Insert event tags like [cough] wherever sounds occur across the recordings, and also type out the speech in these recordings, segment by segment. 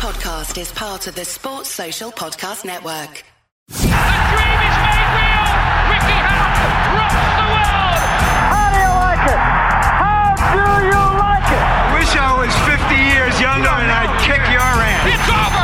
podcast is part of the Sports Social Podcast Network. A dream is made real. Ricky Hatton rocks the world. How do you like it? How do you like it? Wish I was 50 years younger and I'd kick your ass. It's over.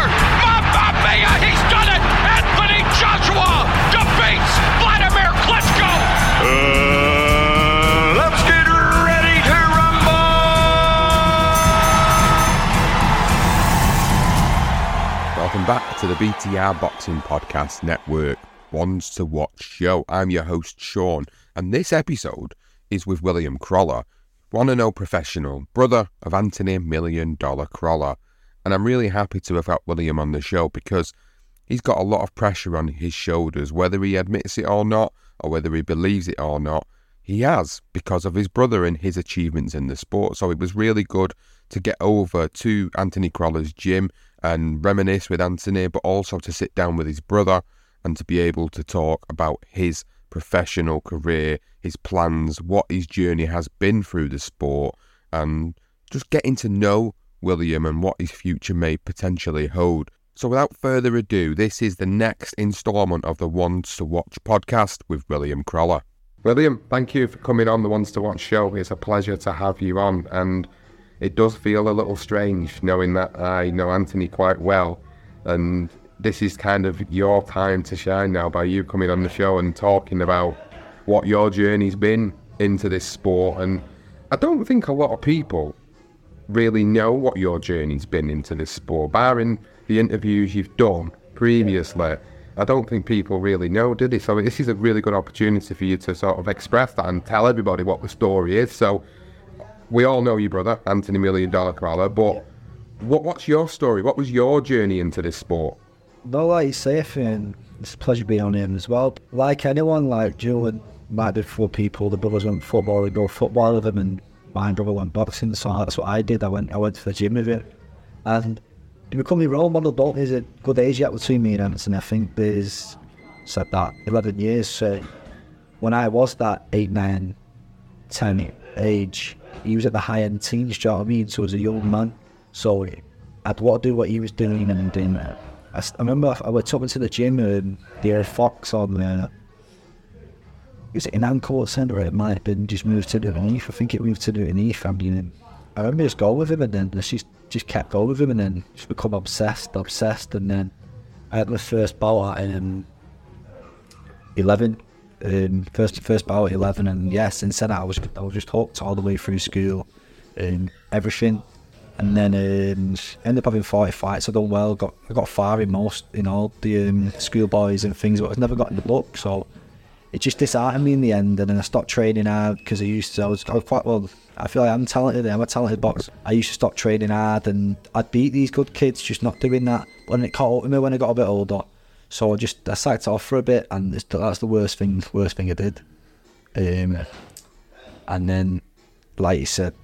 Back to the BTR Boxing Podcast Network, Ones to Watch show. I'm your host, Sean, and this episode is with William Crolla, one and no professional, brother of Anthony Million Dolla Crolla. And I'm really happy to have got William on the show because he's got a lot of pressure on his shoulders, whether he admits it or not, or whether he believes it or not. He has because of his brother and his achievements in the sport. So it was really good to get over to Anthony Crolla's gym and reminisce with Anthony, but also to sit down with his brother and to be able to talk about his professional career, his plans, what his journey has been through the sport, and just getting to know William and what his future may potentially hold. So, without further ado, this is the next instalment of the Ones to Watch podcast with William Crolla. William, thank you for coming on the Ones to Watch show. It's a pleasure to have you on, and it does feel a little strange knowing that I know Anthony quite well, and this is kind of your time to shine now by you coming on the show and talking about what your journey's been into this sport. And I don't think a lot of people really know what your journey's been into this sport, barring the interviews you've done previously. I don't think people really know, do they? So this is a really good opportunity for you to sort of express that and tell everybody what the story is. So we all know your brother, Anthony Million Dolla Crolla, but what, what's your story? What was your journey into this sport? No, like you say, and it's a pleasure being on him as well. Like anyone, like Joe and might be four people, the brothers went football, they go football with them, and my brother went boxing, so that's what I did. I went I went to the gym with it. And to become my role model, don't there's a good age yet between me and Emerson. I think there's said that eleven years. So when I was that eight, nine, ten age, he was at the high end teens, do you know what I mean? So as a young man. So I'd want to do what he was doing and doing I, s- I remember I went up into the gym and there was Fox on there. Was it in Ancourt Centre? It might have been just moved to the Newton Heath. I think it moved to the Newton Heath. I mean, I remember just going with him and then just just kept going with him and then just become obsessed, obsessed. And then I had my first bout at um, 11. Um, first first bout at 11 and yeah, since then I was I was just hooked all the way through school and everything. And then um, ended up having 40 fights. I done well, got I got far in most in all the um, schoolboys and things, but I've never got in the book. So it just disheartened me in the end, and then I stopped training hard because I used to. I was, I was quite well. I feel like I'm talented. I'm a talented boxer. I used to stop training hard, and I'd beat these good kids just not doing that. But it caught up with me when I got a bit older. So I just I sacked off for a bit, and it's, that's the worst thing. Worst thing I did. Um, and then, like you said,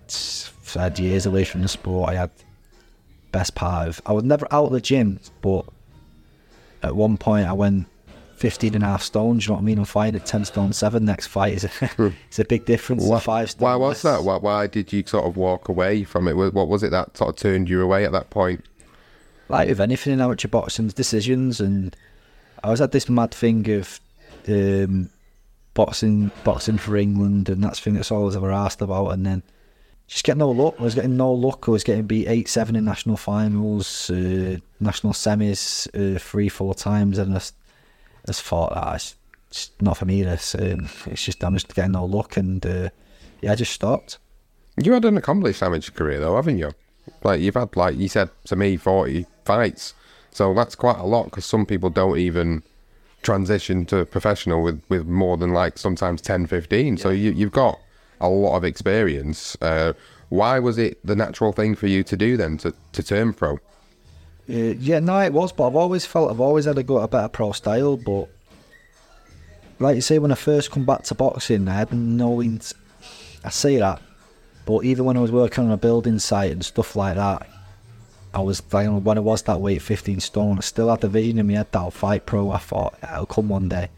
I had years away from the sport. I had best part of. I was never out of the gym, but at one point I went 15 and a half stones. You know what I mean? I'm fighting at 10 stone seven. Next fight is a, [laughs] it's a big difference. Why, Five stone why was that? Why, why did you sort of walk away from it? What what was it that sort of turned you away at that point? like with anything in amateur boxing, decisions, and I was at this mad thing of um, boxing, boxing for England, and that's the thing that's always ever asked about, and then just getting no luck. I was getting no luck. I was getting beat eight seven in national finals, uh, national semis, uh, three four times, and I just, I just thought, ah, it's not for me. This, um, it's just I'm just getting no luck, and uh, yeah, I just stopped. You had an accomplished amateur career though, haven't you? Like you've had, like you said to me, forty fights. So that's quite a lot because some people don't even transition to professional with, with more than like sometimes 10, 15. So you, you've got a lot of experience. Uh, why was it the natural thing for you to do then to, to turn pro? Uh, yeah, no, it was, but I've always felt I've always had a go at a better pro style. But like you say, when I first come back to boxing, I had no. Int- I say that, but even when I was working on a building site and stuff like that, I was when I was that weight, 15 stone, I still had the vision in my head that I'll fight pro. I thought it'll come one day.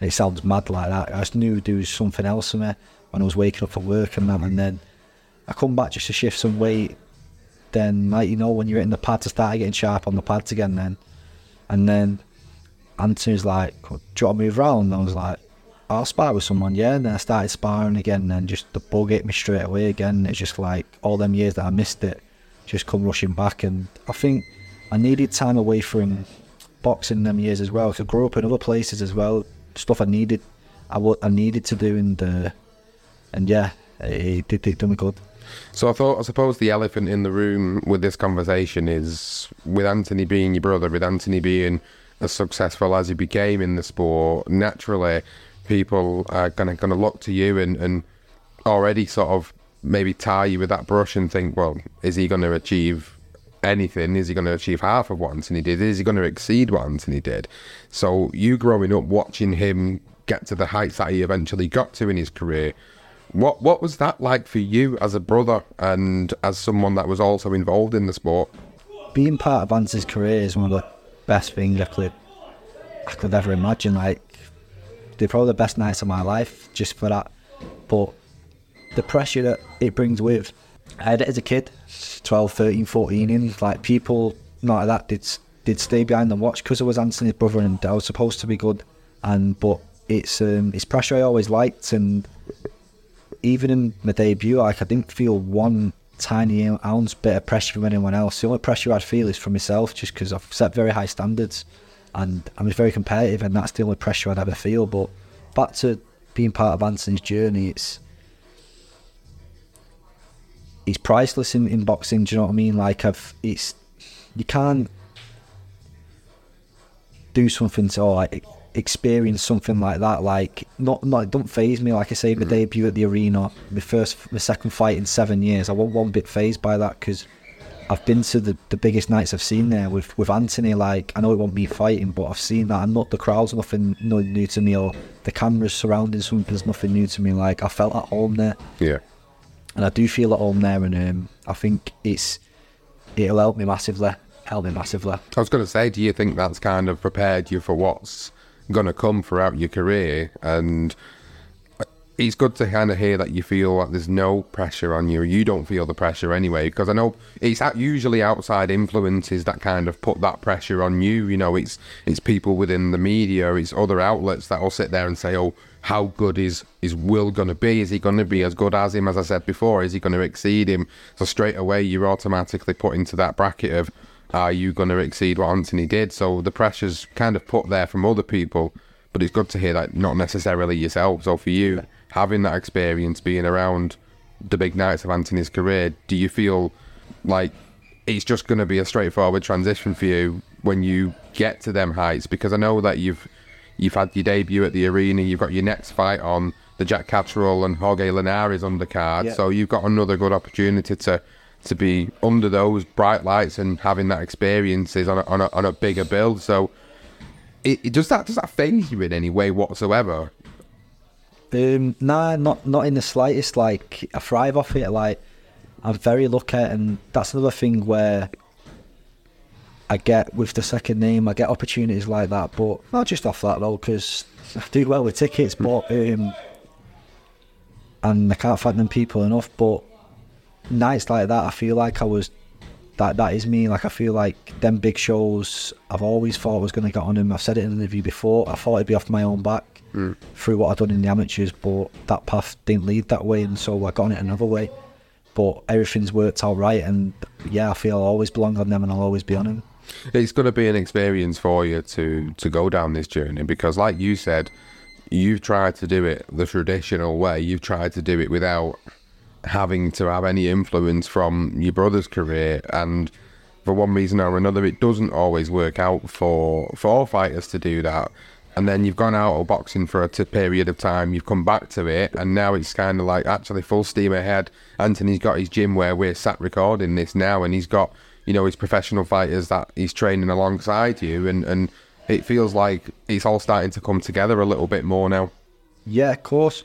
And it sounds mad like that. I just knew there was something else for me when I was waking up for work and that. And then I come back just to shift some weight then like you know when you're in the pads, I started getting sharp on the pads again then, and then Anthony's like, "Do you want to move around?" And I was like, "I'll spar with someone, yeah." And then I started sparring again, and just the bug hit me straight away again. It's just like all them years that I missed it, just come rushing back, and I think I needed time away from boxing them years as well. I grew up in other places as well, stuff I needed, I wa- I needed to do, and uh, and yeah, it did it done me good. So I thought, I suppose the elephant in the room with this conversation is with Anthony being your brother, with Anthony being as successful as he became in the sport, naturally people are gonna gonna look to you and, and already sort of maybe tie you with that brush and think, well, is he gonna achieve anything? Is he gonna achieve half of what Anthony did? Is he gonna exceed what Anthony did? So you growing up watching him get to the heights that he eventually got to in his career, what what was that like for you as a brother and as someone that was also involved in the sport? being part of Anthony's career is one of the best things I could I could ever imagine. Like they're probably the best nights of my life just for that. But the pressure that it brings with I had it as a kid, 12, 13, 14 in like people not like that did did stay behind and watch because I was Anthony's brother and I was supposed to be good and but it's um it's pressure I always liked and even in my debut, like I didn't feel one tiny ounce bit of pressure from anyone else. The only pressure I'd feel is from myself, just because I've set very high standards, and I'm very competitive, and that's the only pressure I'd ever feel. But back to being part of Anthony's journey, it's it's priceless in, in boxing. Do you know what I mean? Like I've, it's you can't do something to or like experience something like that. Like not not don't phase me. Like I say, the mm. debut at the arena, my first, my second fight in seven years. I wasn't one bit phased by that because I've been to the, the biggest nights I've seen there with with Anthony. Like I know it won't be fighting, but I've seen that. And not the crowd's nothing no new to me, or the cameras surrounding something's nothing new to me. Like I felt at home there Yeah. And I do feel at home there, and um, I think it's it'll help me massively. Help me massively. I was going to say, do you think that's kind of prepared you for what's going to come throughout your career? And it's good to kind of hear that you feel like there's no pressure on you. You don't feel the pressure anyway, because I know it's usually outside influences that kind of put that pressure on you. You know, it's it's people within the media, it's other outlets that will sit there and say, "Oh, how good is is Will going to be? Is he going to be as good as him? As I said before, is he going to exceed him?" So straight away, you're automatically put into that bracket of, "Are you going to exceed what Anthony did?" So the pressure's kind of put there from other people, but it's good to hear that not necessarily yourself. So for you, having that experience, being around the big nights of Anthony's career, do you feel like it's just going to be a straightforward transition for you when you get to them heights? Because I know that you've you've had your debut at the arena, you've got your next fight on the Jack Catterall and Jorge Linares undercard, Yeah. so you've got another good opportunity to to be under those bright lights and having that experiences on a, on a, on a bigger build. So. It, it, does that does that phase you in any way whatsoever? Um, nah, not not in the slightest. Like I thrive off it. Like I'm very lucky, and that's another thing where I get with the second name, I get opportunities like that. But not just off that though, because I do well with tickets. But um, and I can't thank them people enough. But nights like that, I feel like I was. That that is me. Like I feel like them big shows. I've always thought I was going to get on them. I've said it in an interview before. I thought it'd be off my own back through what I've done in the amateurs, but that path didn't lead that way, and so I got on it another way. But everything's worked out right, and yeah, I feel I'll always belong on them, and I'll always be on them. It's going to be an experience for you to to go down this journey because like you said you've tried to do it the traditional way. You've tried to do it without having to have any influence from your brother's career. And for one reason or another it doesn't always work out for for fighters to do that. And then you've gone out of boxing for a t- period of time. You've come back to it and now it's kind of like actually full steam ahead. Anthony's got his gym where we're sat recording this now and he's got you know his professional fighters that he's training alongside you and and it feels like it's all starting to come together a little bit more now Yeah, of course.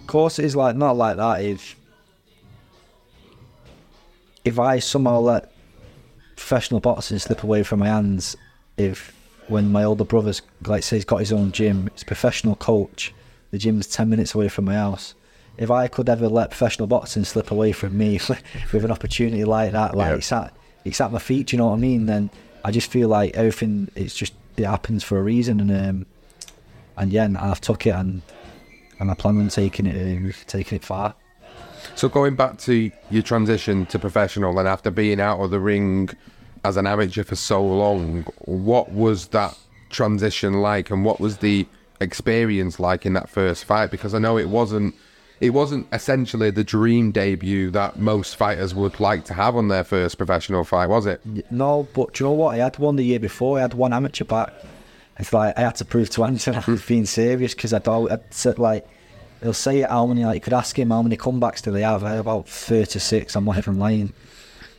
Of course, it is like not like that. If if I somehow let professional boxing slip away from my hands, if when my older brother's like say he's got his own gym, he's a professional coach, the gym's ten minutes away from my house. if I could ever let professional boxing slip away from me [laughs] with an opportunity like that, like Yeah. it's at it's at my feet. Do you know what I mean? Then I just feel like everything. It's just it happens for a reason, and um, and yeah, and I've took it and and I plan on taking it uh, taking it far. So going back to your transition to professional and after being out of the ring as an amateur for so long, what was that transition like and what was the experience like in that first fight? Because I know it wasn't it wasn't essentially the dream debut that most fighters would like to have on their first professional fight, was it? No, but do you know what? I had one the year before. I had one amateur back. It's like I had to prove to [laughs] Anton I was being serious because I'd, al- I'd said like he'll say how many like you could ask him how many comebacks do they have. I had about thirty six. I'm not even lying.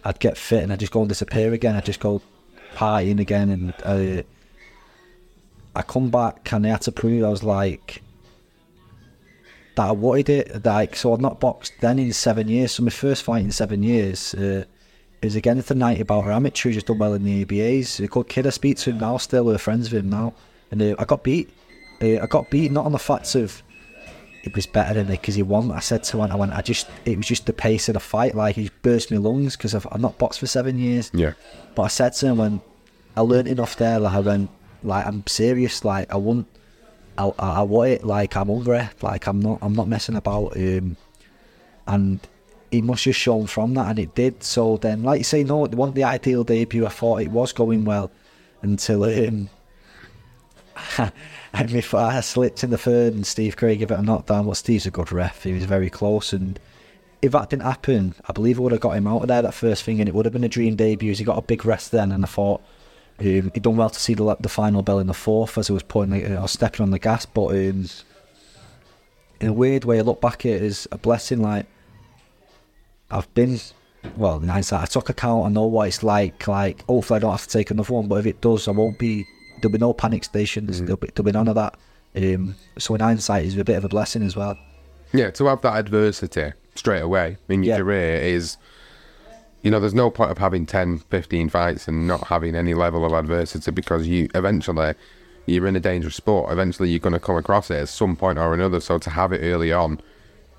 I'd get fit and I'd just go and disappear again. I'd just go partying again and uh, I come back and I had to prove I was like that I wanted it. Like so, I'd not boxed then in seven years. So my first fight in seven years. Uh, it was against the night about her amateur, just done well in the ABAs. A good kid, I speak to him now, still we're friends with him now. And uh, I got beat. Uh, I got beat not on the facts of it was better than me because he won. I said to him, I went, I just, it was just the pace of the fight. Like he burst my lungs because I've, I've not boxed for seven years. Yeah. But I said to him when I learned enough there, like I went, like I'm serious, like I won't, I, I, want it, like I'm hungry, like I'm not, I'm not messing about. Um, and he must have shown from that, and it did. So then, like you say, no, it wasn't the ideal debut. I thought it was going well until um, [laughs] if I slipped in the third, and Steve Craig gave it a knockdown. But Steve's a good ref; he was very close, and if that didn't happen, I believe I would have got him out of there that first thing, and it would have been a dream debut. He got a big rest then, and I thought um, he done well to see the the final bell in the fourth as I was the, I was stepping on the gas. But um, in a weird way, I look back at it as a blessing. Like I've been, well, in hindsight, I took account. I know what it's like. Like hopefully, I don't have to take another one. But if it does, I won't be. There'll be no panic stations. There'll, be, there'll be none of that. Um, so in hindsight, it's a bit of a blessing as well. Yeah, to have that adversity straight away in your Yeah. career is, you know, there's no point of having 10, 15 fights and not having any level of adversity because you eventually, you're in a dangerous sport. Eventually, you're going to come across it at some point or another. So to have it early on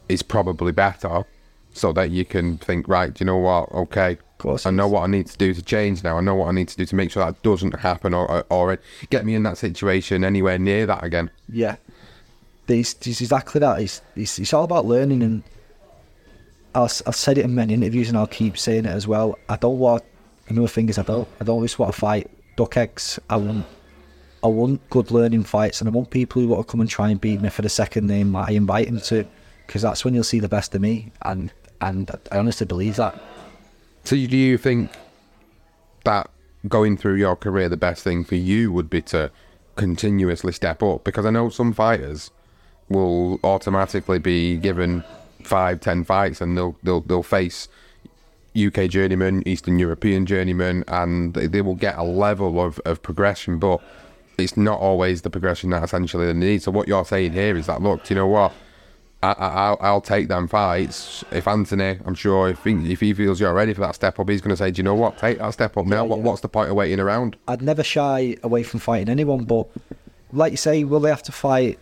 is probably better so that you can think, right, do you know what? Okay, course I know what I need to do to change now. I know what I need to do to make sure that doesn't happen or, or, get me in that situation anywhere near that again. Yeah, it's, it's exactly that. It's, it's it's all about learning, and I'll, I've said it in many interviews, and I'll keep saying it as well. I don't want another thing is I don't I don't just want to fight duck eggs. I want I want good learning fights, and I want people who want to come and try and beat me for the second name I invite them to, because that's when you'll see the best of me, and and I honestly believe that. So do you think that going through your career, the best thing for you would be to continuously step up? Because I know some fighters will automatically be given five, ten fights, and they'll they'll they'll face UK journeyman, Eastern European journeyman, and they, they will get a level of, of progression, but it's not always the progression that essentially they need. So what you're saying here is that look, do you know what? I, I, I'll, I'll take them fights. If Anthony, I'm sure, if he, if he feels you're ready for that step up, he's going to say, do you know what? Take that step up now. Yeah, what, yeah. What's the point of waiting around? I'd never shy away from fighting anyone, but like you say, will they have to fight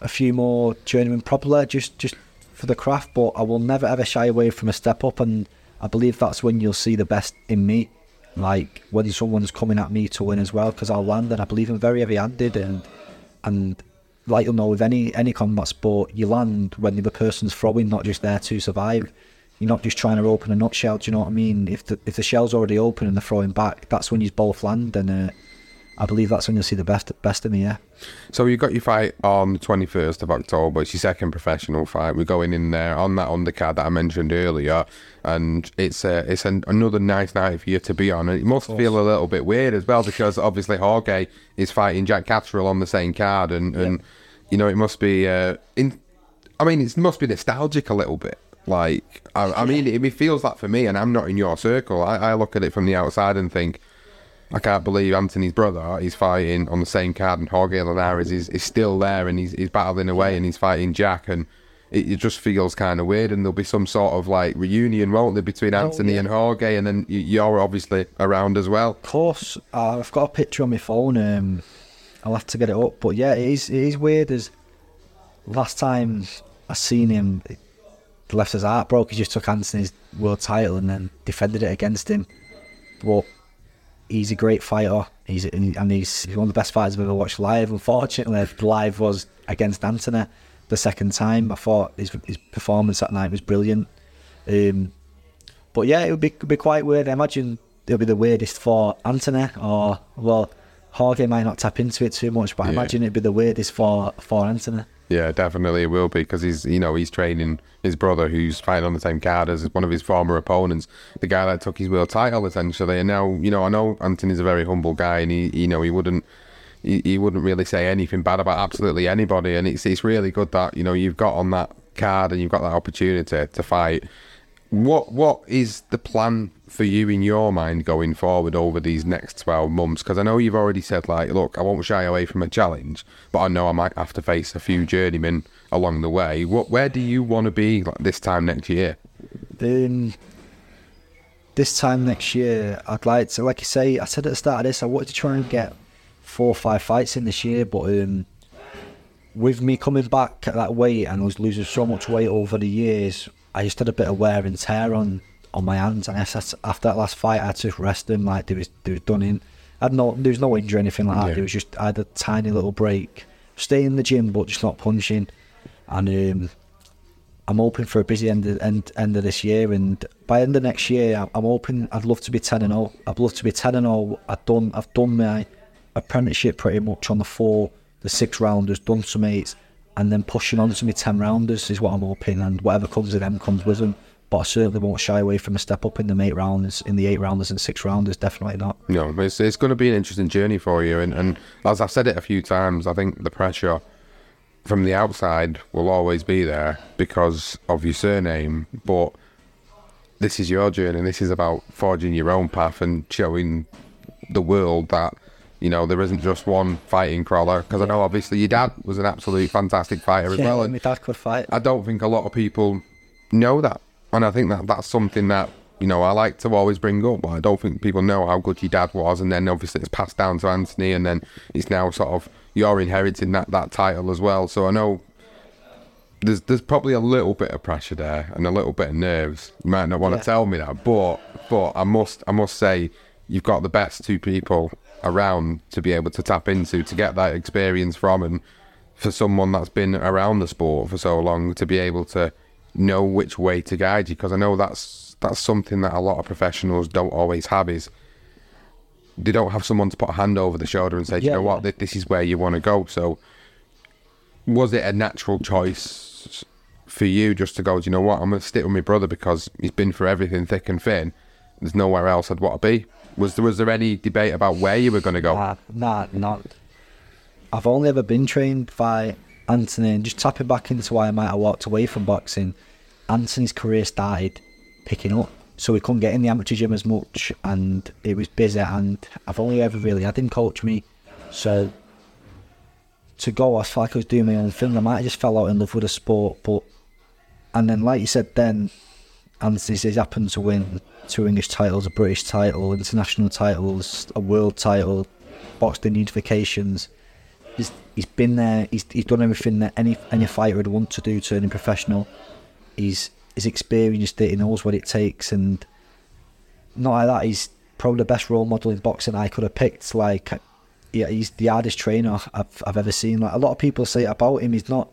a few more journeymen properly just just for the craft? But I will never ever shy away from a step up, and I believe that's when you'll see the best in me. Like when someone's coming at me to win as well, because I'll land, and I believe I'm very heavy-handed, and and like you'll know with any any combat sport, you land when the other person's throwing, not just there to survive. You're not just trying to open a nutshell. Do you know what I mean? If the if the shell's already open and they're throwing back, that's when you both land, and uh, I believe that's when you'll see the best best of me. Yeah. So you got your fight on the 21st of October. It's your second professional fight. We're going in there on that undercard that I mentioned earlier, and it's a, it's an, another nice night for you to be on. And it must feel a little bit weird as well because obviously Jorge is fighting Jack Catterall on the same card, and, and you know it must be. Uh, in, I mean, it must be nostalgic a little bit. Like, I, I mean, it, it feels like for me, and I'm not in your circle. I, I look at it from the outside and think. I can't believe Anthony's brother is fighting on the same card and Jorge Linares is, is still there and he's, he's battling away and he's fighting Jack and it, it just feels kind of weird and there'll be some sort of like reunion, won't there, between Anthony yeah. and Jorge and then you're obviously around as well. Of course, uh, I've got a picture on my phone. Um, I'll have to get it up, but yeah, it is it is weird. As last time I seen him. Left his heart broke. He just took Anthony's world title and then defended it against him. But he's a great fighter. He's and he's, he's one of the best fighters I've ever watched live. Unfortunately, live was against Anthony the second time. I thought his his performance that night was brilliant. Um, but yeah, it would be be quite weird. I imagine it'll be the weirdest for Anthony or well, Jorge might not tap into it too much, but I imagine it'd be the weirdest for for Anthony. Yeah, definitely it will be because he's you know he's training his brother who's fighting on the same card as one of his former opponents, the guy that took his world title essentially. And now you know I know Anthony's a very humble guy and he you know he wouldn't he, he wouldn't really say anything bad about absolutely anybody. And it's it's really good that you know you've got on that card and you've got that opportunity to fight. What what is the plan for you in your mind going forward over these next twelve months? Because I know you've already said like, look, I won't shy away from a challenge, but I know I might have to face a few journeymen along the way. What where do you want to be like this time next year? Um, this time next year, I'd like to, like you say, I said at the start of this, I wanted to try and get four or five fights in this year, but um, with me coming back at that weight and was losing so much weight over the years, I just had a bit of wear and tear on, on my hands. And after, after that last fight, I had to rest them like they was, they was done in. I had no, there was no injury or anything like that. Yeah. There was just, I had a tiny little break. Stay in the gym, but just not punching. And um, I'm hoping for a busy end of, end, end of this year, and by end of next year, I'm- I'm hoping I'd love to be ten and zero. I'd love to be ten and zero. I've done I've done my apprenticeship pretty much on the four, the six rounders, done some eights, and then pushing on to my ten rounders is what I'm hoping, and whatever comes with them comes with them. But I certainly won't shy away from a step up in the eight rounders, in the eight rounders and six rounders. Definitely not. No, it's it's going to be an interesting journey for you, and and as I've said it a few times, I think the pressure from the outside will always be there because of your surname, but this is your journey. This is about forging your own path and showing the world that you know there isn't just one fighting Crolla. Because I know obviously your dad was an absolute fantastic fighter as well, and my dad could fight. I don't think a lot of people know that, and I think that that's something that you know I like to always bring up. But I don't think people know how good your dad was, and then obviously it's passed down to Anthony, and then it's now sort of you're inheriting that that title as well. So I know there's there's probably a little bit of pressure there and a little bit of nerves. You might not want Yeah. to tell me that, but but I must I must say you've got the best two people around to be able to tap into to get that experience from and for someone that's been around the sport for so long to be able to know which way to guide you because I know that's that's something that a lot of professionals don't always have is they don't have someone to put a hand over the shoulder and say, "Do you know what, yeah. Th- this is where you want to go. So was it a natural choice for you just to go, do you know what, I'm going to stick with my brother because he's been for everything thick and thin. There's nowhere else I'd want to be. Was there, was there any debate about where you were going to go? Nah, nah, not. I've only ever been trained by Anthony, and just tapping back into why I might have walked away from boxing. Anthony's career started picking up, so he couldn't get in the amateur gym as much, and it was busy. And I've only ever really had him coach me, so to go, I felt like I was doing my own thing. I might have just fell out in love with the sport, but and then, like you said, then Anthony's he's happened to win two English titles, a British title, international titles, a world title, boxed in unifications. He's he's been there. He's he's done everything that any any fighter would want to do, turning professional. He's he's experienced it. He knows what it takes, and not like that. He's probably the best role model in boxing I could have picked. Like, yeah, he's the hardest trainer I've I've ever seen. Like a lot of people say about him, he's not,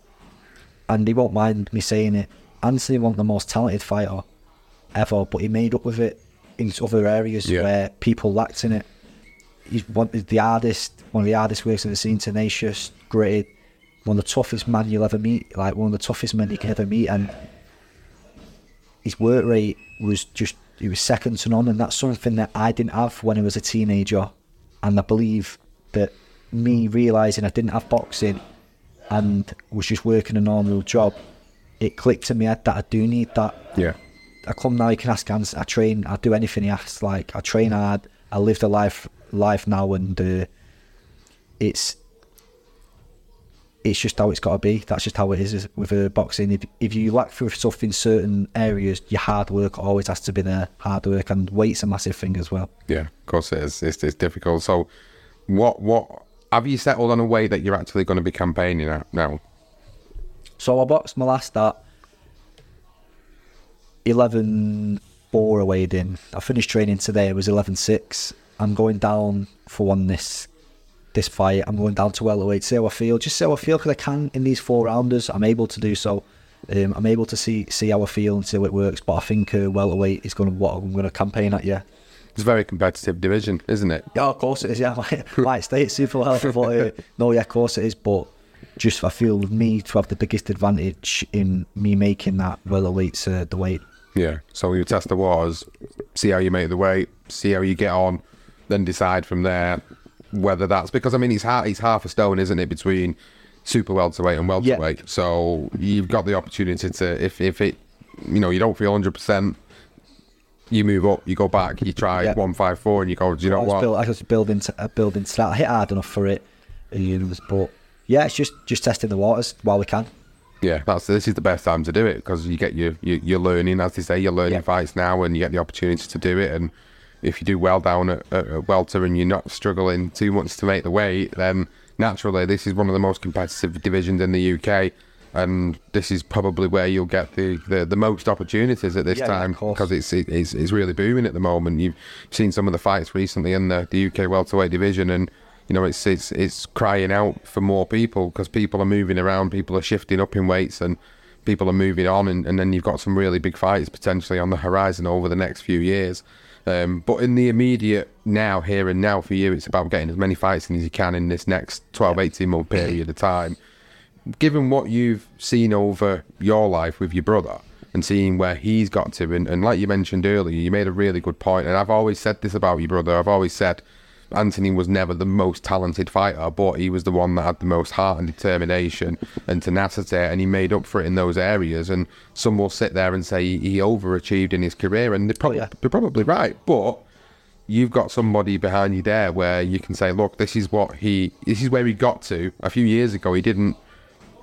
and he won't mind me saying it. Anthony wasn't the most talented fighter ever, but he made up with it in other areas Yeah. where people lacked in it. He's one the hardest, one of the hardest works I've ever seen. Tenacious, gritted, one of the toughest men you'll ever meet. Like one of the toughest men you can ever meet, and his work rate was just he was second to none, and that's something that I didn't have when I was a teenager. And I believe that me realizing I didn't have boxing and was just working a normal job, it clicked in my head that I do need that. Yeah. I come now, you can ask Hans, I train, I do anything he asks. Like I train hard, I live the life life now, and uh, it's it's just how it's got to be. That's just how it is is with uh, boxing. If if you lack for stuff in certain areas, your hard work always has to be there. Hard work and weight's a massive thing as well. Yeah, of course it is. It's, it's difficult. So, what what have you settled on a way that you're actually going to be campaigning at now? So I boxed my last at 11 4 away in. I finished training today, it was 11 6. I'm going down for one this this fight. I'm going down to welterweight, see how I feel. Just see how I feel because I can in these four rounders. I'm able to do so. Um, I'm able to see see how I feel and see how it works. But I think uh, welterweight is going to what I'm going to campaign at. Yeah. It's a very competitive division, isn't it? Yeah, of course it is. Yeah, [laughs] light state super well. But uh, no, yeah, of course it is. But just I feel me to have the biggest advantage in me making that welterweight's uh, the weight. Yeah. So you test the waters, see how you make the weight, see how you get on, then decide from there whether that's because I mean he's half he's half a stone, isn't it, between super welterweight and welterweight. So you've got the opportunity to if if it you know you don't feel hundred percent. You move up, you go back, you try Yeah. one five four, and you go. Do you know I what? build, I was building uh, building. I hit hard enough for it, uh, but yeah, it's just just testing the waters while we can. Yeah, that's this is the best time to do it because you get your, your you're learning, as they say, you're learning Yeah. fights now, and you get the opportunity to do it. And if you do well down at, at, at welter and you're not struggling too much to make the weight, then naturally this is one of the most competitive divisions in the UK, and this is probably where you'll get the, the, the most opportunities at this Yeah, time because it's, it, it's it's really booming at the moment. You've seen some of the fights recently in the, the UK welterweight division, and you know it's it's it's crying out for more people because people are moving around, people are shifting up in weights, and people are moving on, and, and then you've got some really big fights potentially on the horizon over the next few years. Um, but in the immediate now, here and now for you, it's about getting as many fights in as you can in this next 12, 18 month period of time given what you've seen over your life with your brother and seeing where he's got to, and, and like you mentioned earlier, you made a really good point, and I've always said this about your brother. I've always said Anthony was never the most talented fighter, but he was the one that had the most heart and determination and tenacity, and he made up for it in those areas. And some will sit there and say he, overachieved in his career, and they're, prob- oh, yeah. they're probably right, but you've got somebody behind you there where you can say, look, this is what he, this is where he got to. A few years ago, he didn't.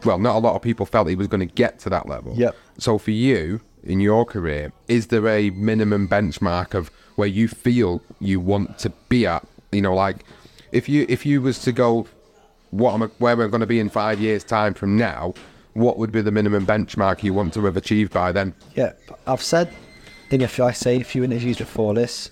Well, not a lot of people felt he was going to get to that level. Yep. So for you in your career, is there a minimum benchmark of where you feel you want to be at? You know, like if you if you was to go, what am I, where we're going to be in five years' time from now? What would be the minimum benchmark you want to have achieved by then? Yeah, I've said in a few, I say a few interviews before this,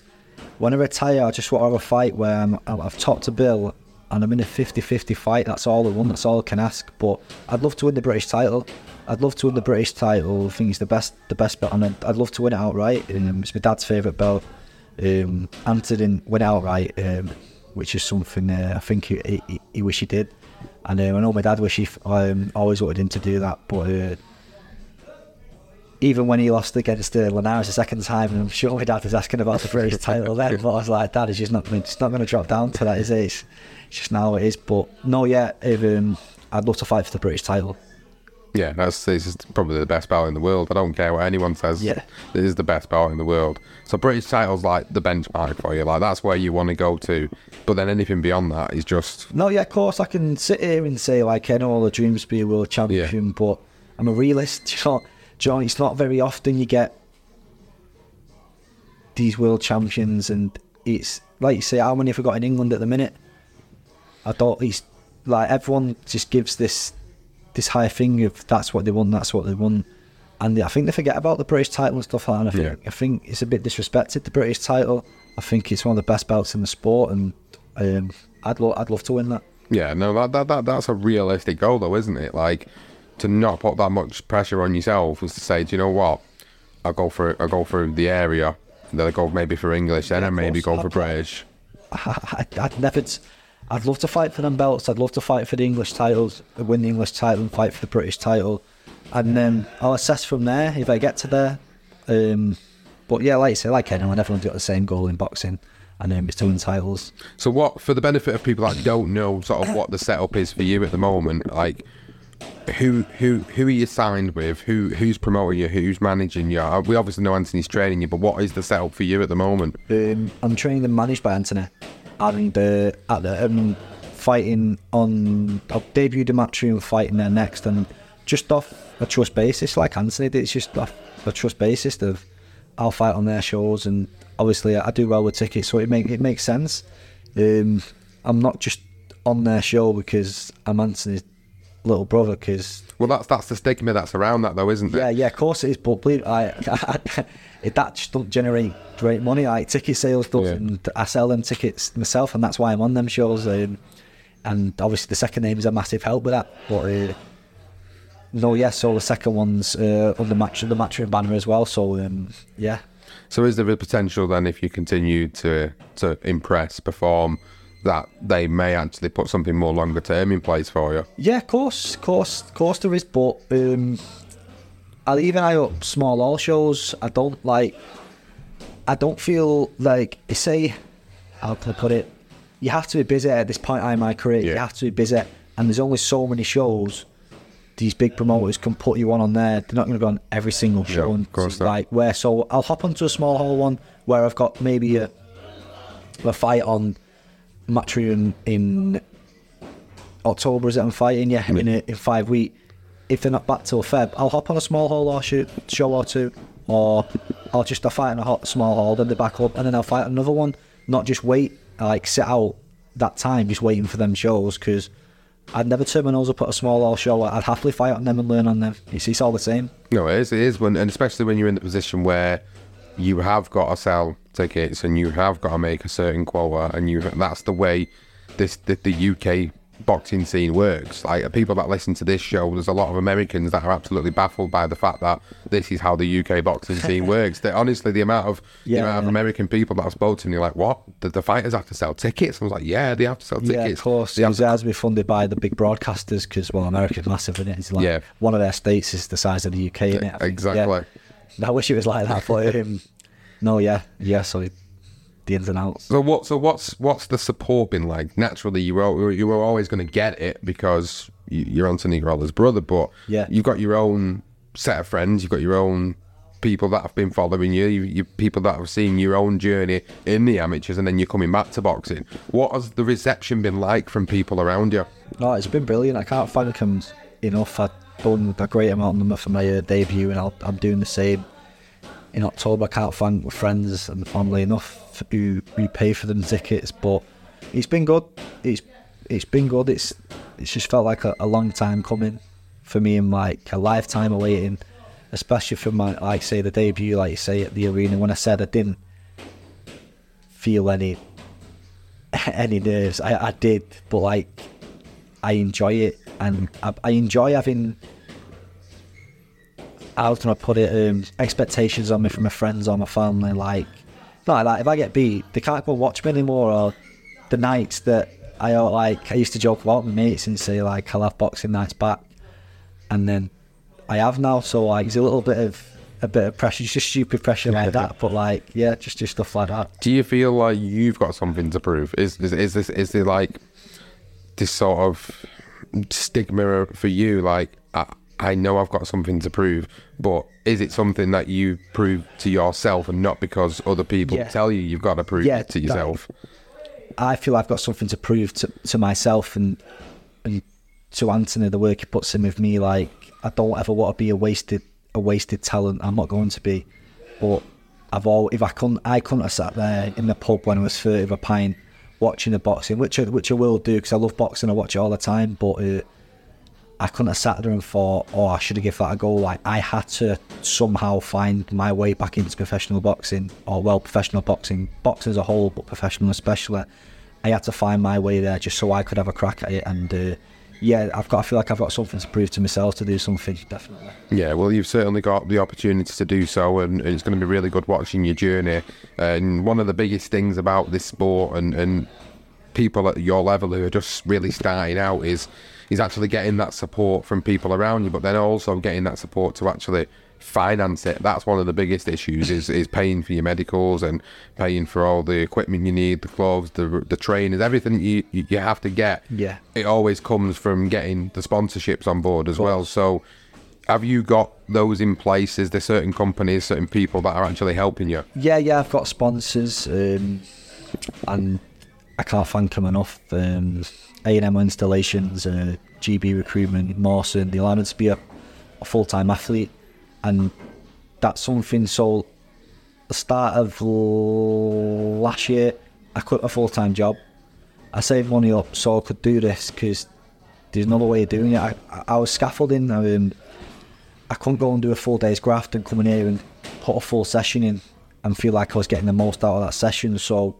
when I retire, I just want to have a fight where I'm, I've topped a bill and I'm in a 50-50 fight. That's all I want. That's all I can ask. But I'd love to win the British title. I'd love to win the British title. I think it's the best, the best belt, and I'd, I'd love to win it outright. Um, it's my dad's favourite belt. Um, Anthony didn't win outright, um, which is something uh, I think he, he, he wish he did. And um, I know my dad wish he f- um, always wanted him to do that, but. Uh, even when he lost against uh, Linares the second time, and I'm sure my dad was asking about the British [laughs] title then, but I was like, Dad, it's just not, it's not going to drop down to that, is it? It's, it's just now it is. But no, yeah, if, um, I'd love to fight for the British title. Yeah, that's this is probably the best belt in the world. I don't care what anyone says. Yeah. this is the best belt in the world. So British title's like the benchmark for you. Like that's where you want to go to. But then anything beyond that is just No, yeah, of course, I can sit here and say, like, I know all the dreams to be a world champion, yeah. but I'm a realist. [laughs] You know, John, it's not very often you get these world champions, and it's like you say, how many have we got in England at the minute? I thought he's like everyone just gives this this high thing of that's what they want, that's what they want, and I think they forget about the British title and stuff like that. And I think Yeah. I think it's a bit disrespected the British title. I think it's one of the best belts in the sport, and um, I'd lo- I'd love to win that. yeah. No, that, that that that's a realistic goal though, isn't it? Like to not put that much pressure on yourself was to say, do you know what? I'll go for I'll go for the area. Then I go maybe for English, then Yeah, I maybe go for British. [laughs] I, I'd never. t- I'd love to fight for them belts. I'd love to fight for the English titles, win the English title, and fight for the British title, and then I'll assess from there if I get to there. Um, but yeah, like I say, like anyone, everyone's got the same goal in boxing, and um, it's to win titles. So what for the benefit of people that don't know sort of what the setup is for you at the moment, like who who who are you signed with? Who who's promoting you? Who's managing you? We obviously know Anthony's training you, but what is the setup for you at the moment? Um, I'm trained and managed by Anthony, and uh, at the um, fighting on. I'll debut Demetri and fighting there next, and just off a trust basis, like Anthony did. It's just off a trust basis of I'll fight on their shows, and obviously I do well with tickets, so it make it makes sense. Um, I'm not just on their show because I'm Anthony's little brother because Well, that's that's the stigma that's around that, though, isn't it? yeah, yeah, of course it is. But believe I, I, [laughs] it, that just don't generate great money. Like ticket sales doesn't. I sell them tickets myself, and that's why I'm on them shows. Um, and obviously, the second name is a massive help with that. But uh, no, yeah. So the second one's uh, under match the matchroom banner as well. So um, yeah, So, is there a potential then, if you continue to to impress, perform, that they may actually put something more longer term in place for you? Yeah, of course, of course, of course there is, but um, I'll even eye up small all shows. I don't like. I don't feel like say, how can I put it? You have to be busy at this point in my career. You have to be busy, and there's only so many shows. These big promoters can put you on on there. They're not going to go on every single show. Yeah, of course like where so I'll hop onto a small hall one where I've got maybe a a fight on Matchroom in October is it I'm fighting? Yeah, in, a, in five weeks. If they're not back till Feb, I'll hop on a small hall or shoot show or two, or I'll just I'll fight in a hot small hall, then they back up, and then I'll fight another one. Not just wait, like sit out that time just waiting for them shows because I'd never turn my nose up at a small hall show. I'd happily fight on them and learn on them. It's, it's all the same. No, it is. It is when, and especially when you're in the position where you have got to sell tickets and you have got to make a certain quota, and you that's the way this the, the UK boxing scene works. Like people that listen to this show, there's a lot of Americans that are absolutely baffled by the fact that this is how the UK boxing scene [laughs] works. That honestly, the amount of the Yeah, amount of. American people that I've spoken to, and you're like, what? The, the fighters have to sell tickets? I was like, yeah, they have to sell tickets. Yeah, of course. They have Because it has to be funded by the big broadcasters because, well, America's massive, isn't it? It's like Yeah. one of their states is the size of the UK, isn't it? Exactly. Yeah. I wish it was like that, for him. [laughs] no, yeah, yeah. So it- the ins and outs. So what? So what's what's the support been like? Naturally, you were you were always going to get it because you- you're Anthony Crolla's brother, but Yeah. you've got your own set of friends. You've got your own people that have been following you. You, you people that have seen your own journey in the amateurs, and then you're coming back to boxing. What has the reception been like from people around you? No, it's been brilliant. I can't thank them enough. I've done a great amount of for my uh, debut, and I'll, I'm doing the same in October. I can't thank my friends and family enough who, who pay for them tickets, but it's been good. It's it's been good. It's it's just felt like a, a long time coming for me and like a lifetime awaiting, especially for my like say the debut, like you say at the arena. When I said I didn't feel any [laughs] any nerves, I, I did, but like I enjoy it, and I, I enjoy having. How can I put it? Um, expectations on me from my friends or my family. Like, not like that. If I get beat, they can't go watch me anymore. Or the nights that I uh, like, I used to joke about with my mates and say like, I'll have boxing nights back, and then I have now. So like, it's a little bit of a bit of pressure, it's just stupid pressure like that. But like, yeah, just just stuff like that. Do you feel like you've got something to prove? Is is, is this is there like this sort of stigma for you? Like I, I know I've got something to prove, but is it something that you prove to yourself and not because other people Yeah. tell you you've got to prove Yeah, it to that- yourself? I feel I've got something to prove to, to myself and and to Anthony, the work he puts in with me. Like I don't ever want to be a wasted a wasted talent. I'm not going to be. But I've all if I couldn't I couldn't have sat there in the pub when I was thirty with a pint watching the boxing, which I, which I will do because I love boxing. I watch it all the time. But uh, I couldn't have sat there and thought, oh, I should have given that a go. Like I had to somehow find my way back into professional boxing, or well, professional boxing, boxing as a whole, but professional especially. I had to find my way there just so I could have a crack at it. And uh, yeah, I've got. I feel like I've got something to prove to myself to do something definitely. Yeah, well, you've certainly got the opportunity to do so, and, it's going to be really good watching your journey. And one of the biggest things about this sport and, and people at your level who are just really starting out is is actually getting that support from people around you, but then also getting that support to actually finance it. That's one of the biggest issues is is paying for your medicals and paying for all the equipment you need, the clothes, the the trainers, everything you you you have to get. Yeah. it always comes from getting the sponsorships on board as well. So have you got those in place? Is there certain companies, certain people that are actually helping you? Yeah, yeah, I've got sponsors, um, and I can't thank them enough. Um, A&M installations, uh, GB recruitment, Mawson, they allowed me to be a, a full-time athlete, and that's something. So, the start of l- last year, I quit a full-time job. I saved money up so I could do this because there's another way of doing it. I, I, was scaffolding. I, um, I couldn't go and do a full day's graft and come in here and put a full session in and feel like I was getting the most out of that session. So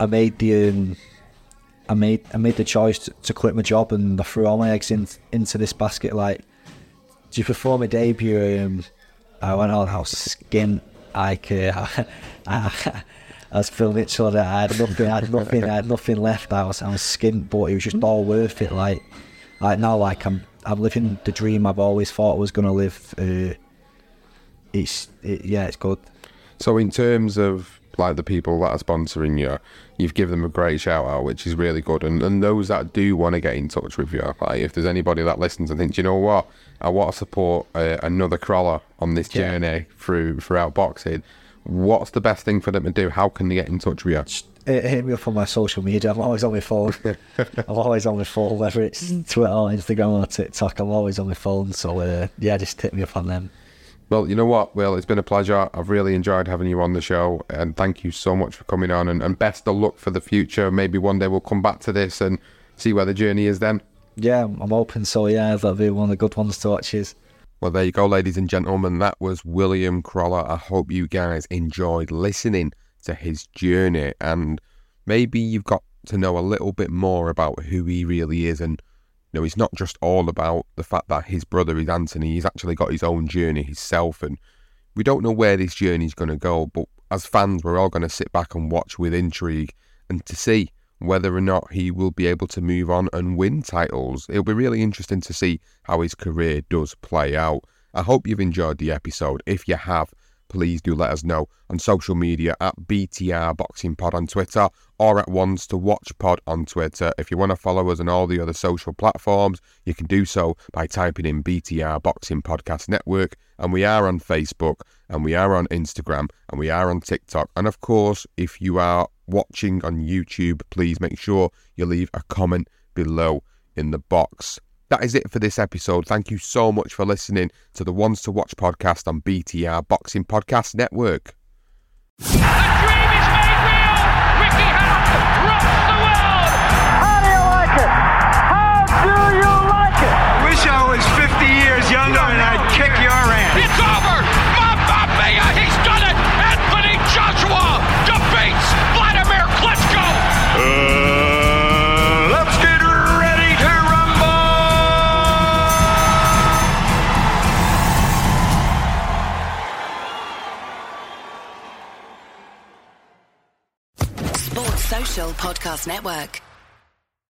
I made the um, I made I made the choice to, to quit my job and I threw all my eggs in, into this basket. Like, just before my debut, um, I went on I was skint. Like, uh, I, I was so that I had nothing, I had nothing, I had nothing left. I was, I was skint, but it was just all worth it. Like, like now, like I'm, I'm living the dream I've always thought I was gonna live. Uh, it's, it, yeah, it's good. So in terms of like the people that are sponsoring you, you've given them a great shout out, which is really good. And, and those that do want to get in touch with you, like if there's anybody that listens and thinks, you know what, I want to support uh, another Crolla on this Yeah. journey through throughout boxing, what's the best thing for them to do? How can they get in touch with you? hit hit me up on my social media. I'm always on my phone. [laughs] I'm always on my phone, whether it's Twitter or Instagram or TikTok. I'm always on my phone. So uh, yeah, just hit me up on them. Well, you know what, Will, it's been a pleasure. I've really enjoyed having you on the show, and thank you so much for coming on. And, and best of luck for the future. Maybe one day we'll come back to this and see where the journey is then. Yeah, I'm hoping So yeah, that'll be one of the good ones to watch. Is Well, there you go, ladies and gentlemen. That was William Crolla. I hope you guys enjoyed listening to his journey, and maybe you've got to know a little bit more about who he really is. And you know, it's not just all about the fact that his brother is Anthony. He's actually got his own journey himself, and we don't know where this journey is going to go. But as fans, we're all going to sit back and watch with intrigue, and to see whether or not he will be able to move on and win titles. It'll be really interesting to see how his career does play out. I hope you've enjoyed the episode. If you have, please do let us know on social media at BTR Boxing Pod on Twitter or at Ones to Watch Pod on Twitter. If you want to follow us on all the other social platforms, you can do so by typing in BTR Boxing Podcast Network. And we are on Facebook, and we are on Instagram, and we are on TikTok. And of course, if you are watching on YouTube, please make sure you leave a comment below in the box. That is it for this episode. Thank you so much for listening to the Ones to Watch podcast on BTR Boxing Podcast Network. That dream is made real. Ricky Hatton rocks the dream Podcast Network.